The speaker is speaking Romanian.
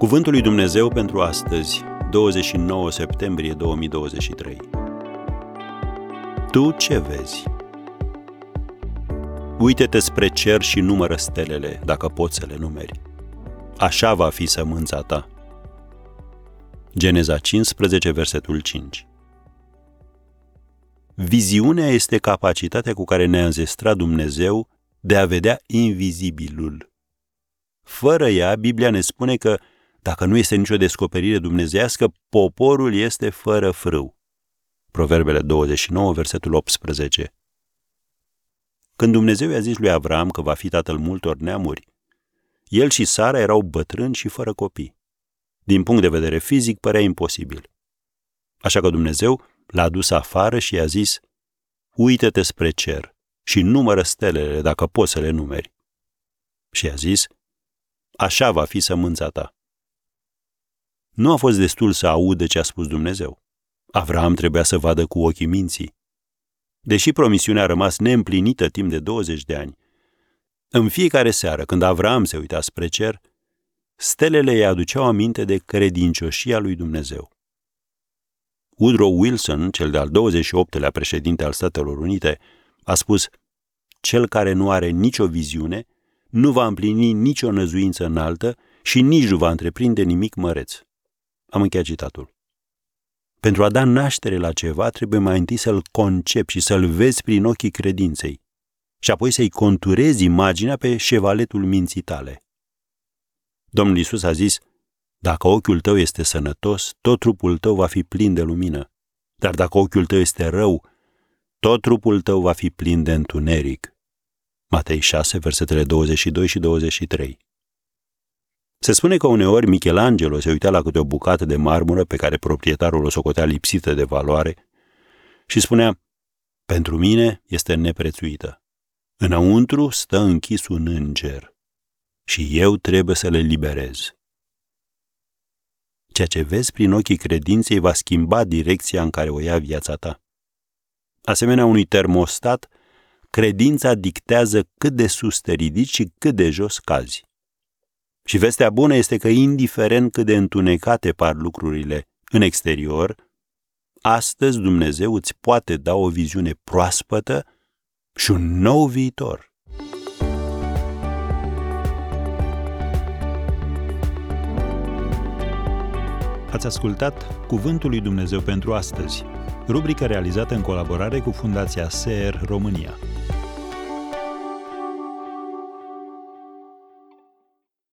Cuvântul lui Dumnezeu pentru astăzi, 29 septembrie 2023. Tu ce vezi? Uite-te spre cer și numără stelele, dacă poți să le numeri. Așa va fi sămânța ta. Geneza 15, versetul 5. Viziunea este capacitatea cu care ne-a înzestrat Dumnezeu de a vedea invizibilul. Fără ea, Biblia ne spune că dacă nu este nicio descoperire dumnezească, poporul este fără frâu. Proverbele 29, versetul 18. Când Dumnezeu i-a zis lui Avram că va fi tatăl multor neamuri, el și Sara erau bătrâni și fără copii. Din punct de vedere fizic, părea imposibil. Așa că Dumnezeu l-a dus afară și i-a zis, Uită-te spre cer și numără stelele dacă poți să le numeri. Și i-a zis, Așa va fi sămânța ta. Nu a fost destul să audă ce a spus Dumnezeu. Avram trebuia să vadă cu ochii minții. Deși promisiunea a rămas neîmplinită timp de 20 de ani, în fiecare seară, când Avram se uita spre cer, stelele îi aduceau aminte de credincioșia lui Dumnezeu. Woodrow Wilson, cel de-al 28-lea președinte al Statelor Unite, a spus Cel care nu are nicio viziune nu va împlini nicio năzuință înaltă și nici nu va întreprinde nimic măreț. Am încheiat citatul. Pentru a da naștere la ceva, trebuie mai întâi să-l concepi și să-l vezi prin ochii credinței și apoi să-i conturezi imaginea pe șevaletul minții tale. Domnul Isus a zis, dacă ochiul tău este sănătos, tot trupul tău va fi plin de lumină. Dar dacă ochiul tău este rău, tot trupul tău va fi plin de întuneric. Matei 6, versetele 22 și 23. Se spune că uneori Michelangelo se uita la câte o bucată de marmură pe care proprietarul o socotea lipsită de valoare și spunea, pentru mine este neprețuită. Înăuntru stă închis un înger și eu trebuie să le liberez. Ceea ce vezi prin ochii credinței va schimba direcția în care o ia viața ta. Asemenea unui termostat, credința dictează cât de sus te ridici și cât de jos cazi. Și vestea bună este că, indiferent cât de întunecate par lucrurile în exterior, astăzi Dumnezeu îți poate da o viziune proaspătă și un nou viitor. Ați ascultat Cuvântul lui Dumnezeu pentru astăzi, rubrica realizată în colaborare cu Fundația SER România.